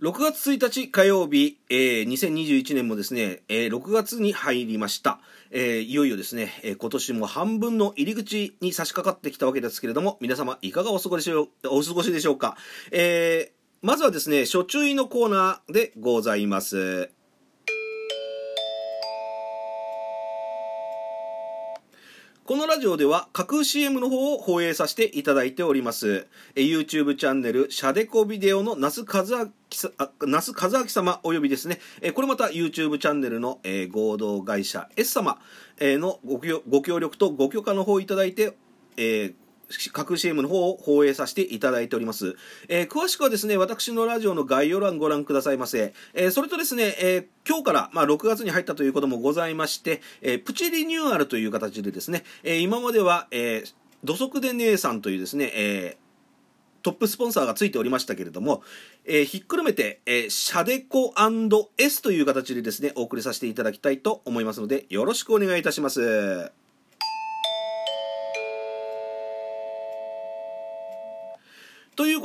6月1日火曜日、えー、2021年もですね、えー、6月に入りました。えー、いよいよですね、えー、今年も半分の入り口に差し掛かってきたわけですけれども、皆様いかがお過ごしお過ごしでしょうか。えー、まずはですね、初注意のコーナーでございます。このラジオでは架空 CM の方を放映させていただいております。YouTube チャンネル、シャデコビデオの那須和明那須和明様およびですね、これまた YouTube チャンネルの合同会社 S 様のご協力とご許可の方をいただいて、えー架空 CM の方を放映させていただいております。えー、詳しくはですね、私のラジオの概要欄ご覧くださいませ。えー、それとですね、えー、今日から、まあ、6月に入ったということもございまして、えプチリニューアルという形でですね、え今までは、え土足で姉さんというですね、えトップスポンサーがついておりましたけれども、えー、ひっくるめて、えー、シャデコ &S という形でですね、お送りさせていただきたいと思いますので、よろしくお願いいたします。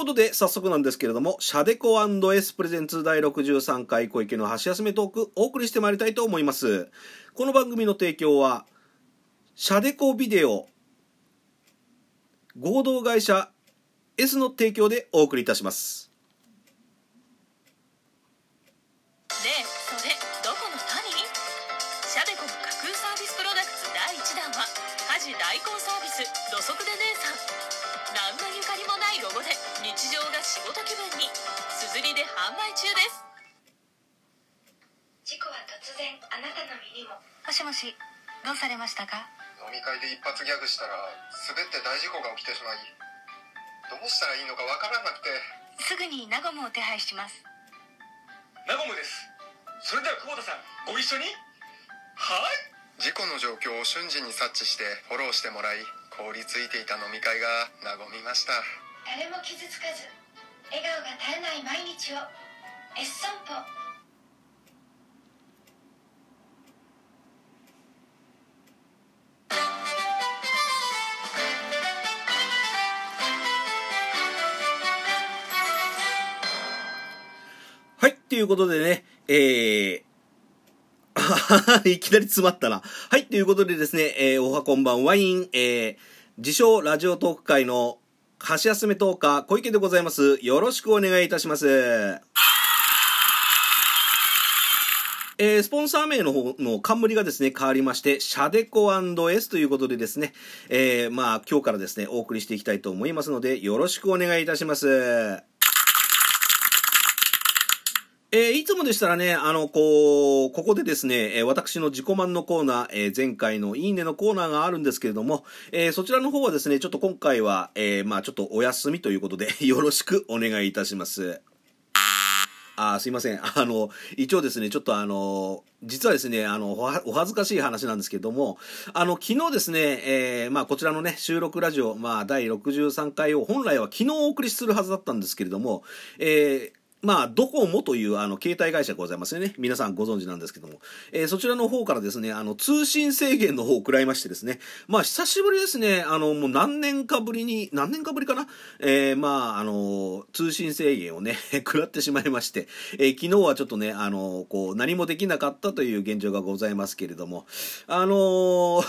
ことで、早速なんですけれども、シャデコ &S プレゼンツ第63回小池の箸休めトーク、お送りしてまいりたいと思います。この番組の提供は、シャデコビデオ、合同会社 S の提供でお送りいたします。かりもないロゴで日常が仕事気分に。すずりで販売中です。事故は突然あなたの身にも。もしもしどうされましたか？飲み会で一発ギャグしたら滑って大事故が起きてしまいどうしたらいいのかわからなくて。すぐにナゴムを手配します。ナゴムです。それでは久保田さんご一緒に。はい。事故の状況を瞬時に察知してフォローしてもらい凍りついていた飲み会が和みました。誰も傷つかず笑顔が絶えない毎日をエッソンポ。はい、ということでね、えー、いきなり詰まったな。はい、ということでですね、えー、おはこんばんワイン、えー、自称ラジオトーク会の箸休めトーカー小池でございます。よろしくお願いいたします。えー、スポンサー名の方の冠がですね、変わりまして、シャデコ &S ということでですね、えー、まあ、今日からですね、お送りしていきたいと思いますので、よろしくお願いいたします。えー、いつもでしたらね、あの、こう、ここでですね、え、私の自己満のコーナー、えー、前回のいいねのコーナーがあるんですけれども、えそちらの方はですね、ちょっと今回は、えまあちょっとお休みということで、よろしくお願いいたします。あすいません。あの、一応ですね、ちょっとあの、実はですね、あの、お恥ずかしい話なんですけども、あの、昨日ですね、えー、まあ、こちらのね、収録ラジオ、まあ、第63回を本来は昨日お送りするはずだったんですけれども、えー、まあ、ドコモというあの携帯会社がございますよね。皆さんご存知なんですけども。えー、そちらの方からですね、あの、通信制限の方を食らいましてですね。まあ、久しぶりですね。あの、もう何年かぶりに、何年かぶりかな？えー、まあ、あの、通信制限をね、食らってしまいまして、えー、昨日はちょっとね、あの、こう、何もできなかったという現状がございますけれども、あの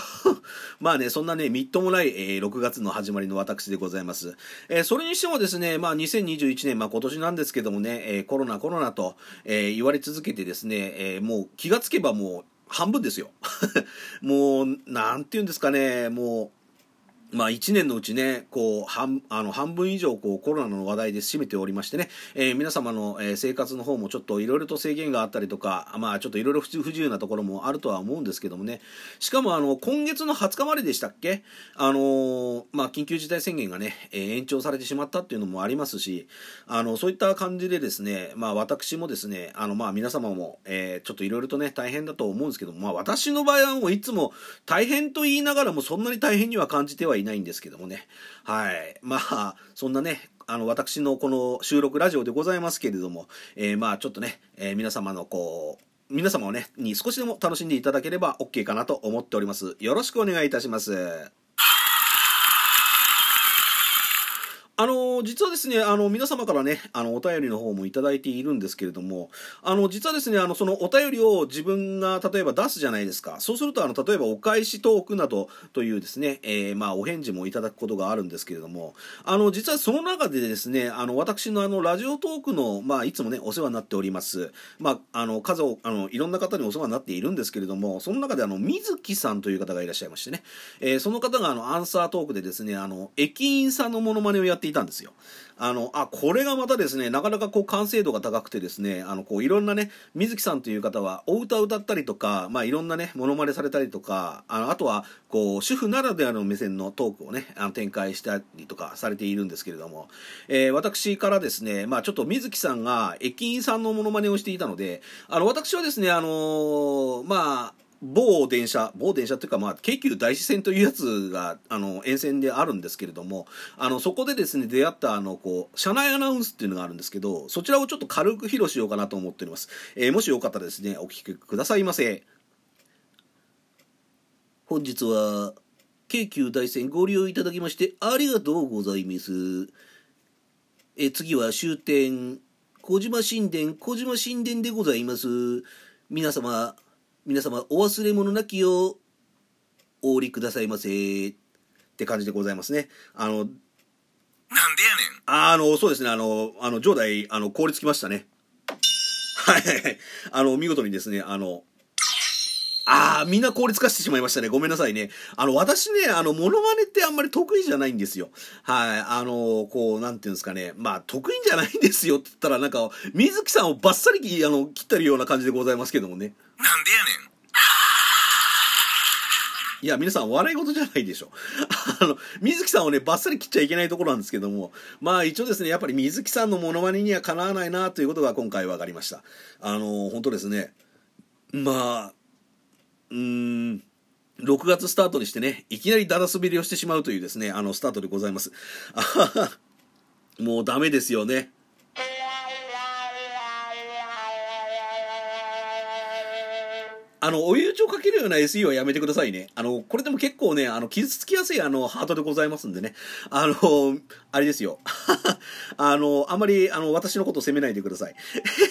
まあね、そんなね、みっともない、えー、6月の始まりの私でございます。えー、それにしてもですね、まあ、2021年、まあ、今年なんですけどもね、えー、コロナコロナと、えー、言われ続けてですね、えー、もう気がつけばもう半分ですよ。もう、なんて言うんですかね、もう、まあ1年のうちね、こう、半、あの、半分以上、こう、コロナの話題で占めておりましてね、えー、皆様の、えー、生活の方もちょっといろいろと制限があったりとか、まあちょっといろいろ不自由なところもあるとは思うんですけどもね、しかもあの、今月の20日まででしたっけ？あのー、まあ緊急事態宣言がね、えー、延長されてしまったっていうのもありますし、あの、そういった感じでですね、まあ私もですね、あの、まあ皆様も、えー、ちょっといろいろとね、大変だと思うんですけども、まあ私の場合はもういつも大変と言いながらもそんなに大変には感じてはいいないんですけどもね。はい。まあ、そんなね、あの、私のこの収録ラジオでございますけれども、えー、まあ、ちょっとね、えー、皆様のこう、皆様をね、に少しでも楽しんでいただければ OK かなと思っております。よろしくお願いいたします。あの実はですねあの皆様からねあのお便りの方もいただいているんですけれどもあの実はですねあのそのお便りを自分が例えば出すじゃないですか。そうするとあの例えばお返しトークなどというですね、えー、まあお返事もいただくことがあるんですけれどもあの実はその中でですねあの私のあのラジオトークの、まあ、いつもねお世話になっております、まあ、あの数をあのいろんな方にお世話になっているんですけれどもその中であの水木さんという方がいらっしゃいましてね、えー、その方があのアンサートークでですねあの駅員さんのモノマネをやっていたんですよ。あの、あ、これがまたですね、なかなかこう完成度が高くてですね、あの、こういろんなね、水木さんという方は、お歌を歌ったりとか、まあいろんなね、モノマネされたりとか、あの、あとは、こう、主婦ならではの目線のトークをね、あの展開したりとかされているんですけれども、えー、私からですね、まあちょっと水木さんが駅員さんのモノマネをしていたので、あの、私はですね、あのー、まあ、某電車某電車っていうか、まあ、京急大師線というやつがあの沿線であるんですけれどもあのそこでですね出会ったあのこう車内アナウンスっていうのがあるんですけどそちらをちょっと軽く披露しようかなと思っております、えー、もしよかったらですねお聞きくださいませ。本日は京急大線ご利用いただきましてありがとうございます。え次は終点小島神殿小島神殿でございます。皆様皆様お忘れ物なきをお降りくださいませって感じでございますね。あのなんでやねん。あのそうですね。あのあの上代あの凍りつきましたね。はい。あの見事にですねあのああ、みんな効率化してしまいましたね。ごめんなさいね。あの、私ね、あの、モノマネってあんまり得意じゃないんですよ。はい。あの、こう、なんていうんですかね。まあ、得意じゃないんですよって言ったら、なんか、水木さんをバッサリ、あの、切ったるような感じでございますけどもね。なんでやねん。いや、皆さん、笑い事じゃないでしょ。あの、水木さんをね、バッサリ切っちゃいけないところなんですけども、まあ一応ですね、やっぱり水木さんのモノマネにはかなわないなということが今回分かりました。あの、本当ですね。まあ、うん、6月スタートにしてね、いきなりだら滑りをしてしまうというですね、あの、スタートでございます。もうダメですよね。あの、お湯打をかけるような SE はやめてくださいね。あの、これでも結構ね、あの、傷つきやすいあの、ハートでございますんでね。あの、あれですよ。あの、あまり、あの、私のことを責めないでください。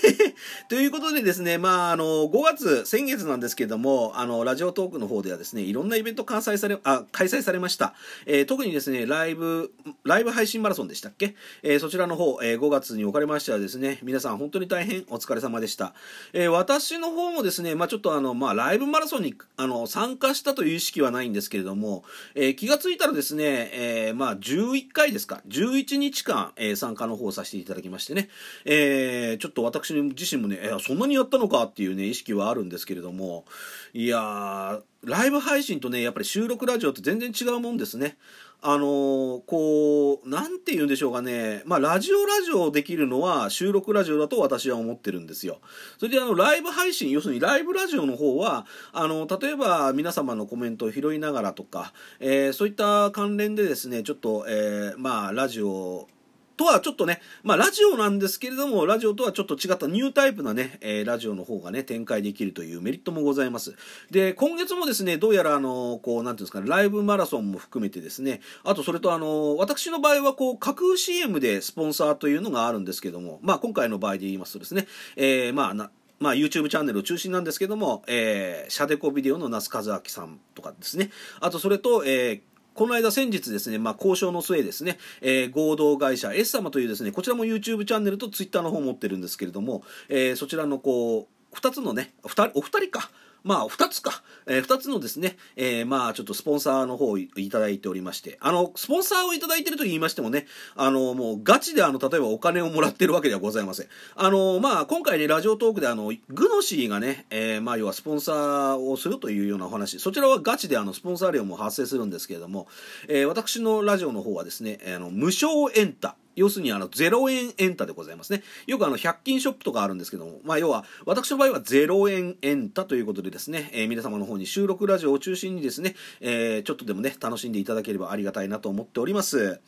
ということでですね、まあ、あの、5月、先月なんですけども、あの、ラジオトークの方ではですね、いろんなイベント開催され、あ、開催されました。えー、特にですね、ライブ、ライブ配信マラソンでしたっけ？えー、そちらの方、えー、5月におかれましてはですね、皆さん本当に大変お疲れ様でした。え私の方もですね、まあ、ちょっとあの、まあ、まライブマラソンにあの参加したという意識はないんですけれども、えー、気がついたらですね、えー、まあ、11回ですか、11日間、えー、参加の方をさせていただきましてね、えちょっと私自身もね、えそんなにやったのかっていうね、意識はあるんですけれども、いやー、ライブ配信とね、やっぱり収録ラジオって全然違うもんですね。あの、こう、なんて言うんでしょうかね。まあ、ラジオラジオできるのは収録ラジオだと私は思ってるんですよ。それであの、ライブ配信、要するにライブラジオの方は、あの、例えば皆様のコメントを拾いながらとか、えー、そういった関連でですね、ちょっと、えー、まあ、ラジオとはちょっとね、まあラジオなんですけれども、ラジオとはちょっと違ったニュータイプなね、えー、ラジオの方がね、展開できるというメリットもございます。で、今月もですね、どうやらあの、こう、なんていうんですかね、ライブマラソンも含めてですね、あとそれとあの、私の場合はこう、架空 CM でスポンサーというのがあるんですけども、まあ今回の場合で言いますとですね、えー、まあな、まあ、YouTube チャンネルを中心なんですけども、えー、シャデコビデオの那須和明さんとかですね、あとそれと、えー、この間先日ですね、まあ、交渉の末ですね、えー、合同会社 S 様というですね、こちらも YouTube チャンネルと Twitter の方を持ってるんですけれども、えー、そちらのこう、2つのね、お二人、お二人か、まあ、二つか、えー、二つのですね、えー、まあ、ちょっとスポンサーの方をいただいておりまして、あの、スポンサーをいただいてると言いましてもね、あの、もうガチであの、例えばお金をもらってるわけではございません。あの、まあ、今回ね、ラジオトークであの、グノシーがね、えー、まあ、要はスポンサーをするというようなお話、そちらはガチであの、スポンサー料も発生するんですけれども、えー、私のラジオの方はですね、あの、無償エンタ、要するにあの0円エンタでございますね。よくあの100均ショップとかあるんですけども、まあ要は私の場合は0円エンタということでですね、えー、皆様の方に収録ラジオを中心にですね、えー、ちょっとでもね、楽しんでいただければありがたいなと思っております。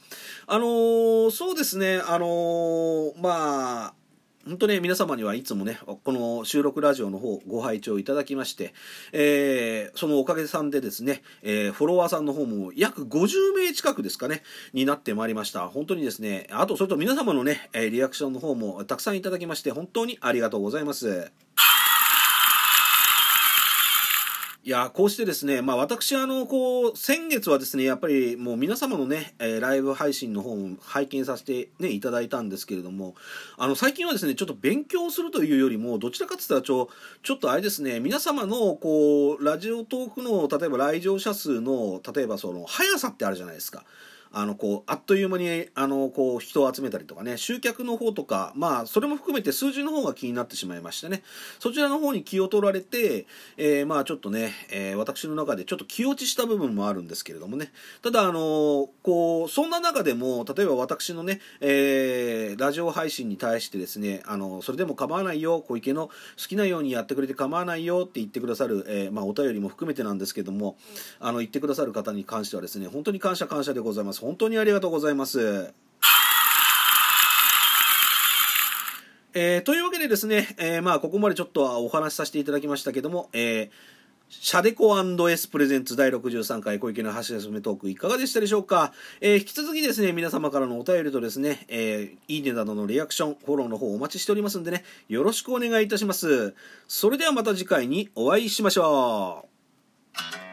あのー、そうですね、あのまあ、本当ね、皆様にはいつもね、この収録ラジオの方ご拝聴いただきまして、えーそのおかげさんでですね、えーフォロワーさんの方も約50名近くですかね、になってまいりました。本当にですね、あとそれと皆様のね、リアクションの方もたくさんいただきまして、本当にありがとうございます。いやこうしてですね、まあ、私あのこう先月はですねやっぱりもう皆様のね、えーライブ配信の方も拝見させて、ね、いただいたんですけれどもあの最近はですねちょっと勉強するというよりもどちらかといったらちょちょっとあれですね皆様のこうラジオトークの例えば来場者数の例えばその速さってあるじゃないですか。あのこうあっという間にあのこう人を集めたりとかね集客の方とかまあそれも含めて数字の方が気になってしまいましてね。そちらの方に気を取られて、えーまあちょっとね、えー私の中でちょっと気落ちした部分もあるんですけれどもね。ただあのこうそんな中でも例えば私のね、えーラジオ配信に対してですねあのそれでも構わないよ小池の好きなようにやってくれて構わないよって言ってくださる、えーまあ、お便りも含めてなんですけどもあの言ってくださる方に関してはですね本当に感謝感謝でございます。本当にありがとうございます。えーというわけでですね、えーまあ、ここまでちょっとはお話しさせていただきましたけども、えーシャデコ &S プレゼンツ第63回小池の橋休めトークいかがでしたでしょうか、えー引き続きですね、皆様からのお便りとですね、えーいいねなどのリアクション、フォローの方お待ちしておりますんでね、よろしくお願いいたします。それではまた次回にお会いしましょう。